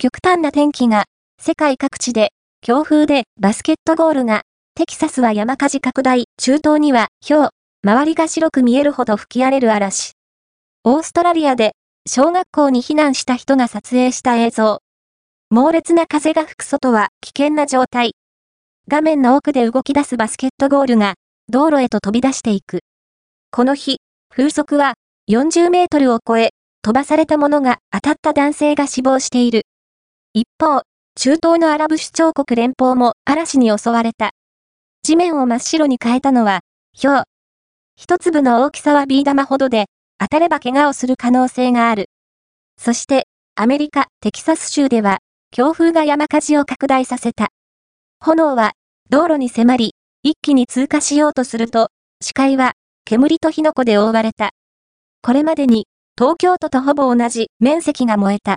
極端な天気が、世界各地で、強風でバスケットゴールが、テキサスは山火事拡大、中東には、氷、周りが白く見えるほど吹き荒れる嵐。オーストラリアで、小学校に避難した人が撮影した映像。猛烈な風が吹く外は危険な状態。画面の奥で動き出すバスケットゴールが、道路へと飛び出していく。この日、風速は40メートルを超え、飛ばされたものが当たった男性が死亡している。一方、中東のアラブ首長国連邦も嵐に襲われた。地面を真っ白に変えたのは、氷。一粒の大きさはビー玉ほどで、当たれば怪我をする可能性がある。そして、アメリカ、テキサス州では、強風が山火事を拡大させた。炎は、道路に迫り、一気に通過しようとすると、視界は、煙と火の粉で覆われた。これまでに、東京都とほぼ同じ面積が燃えた。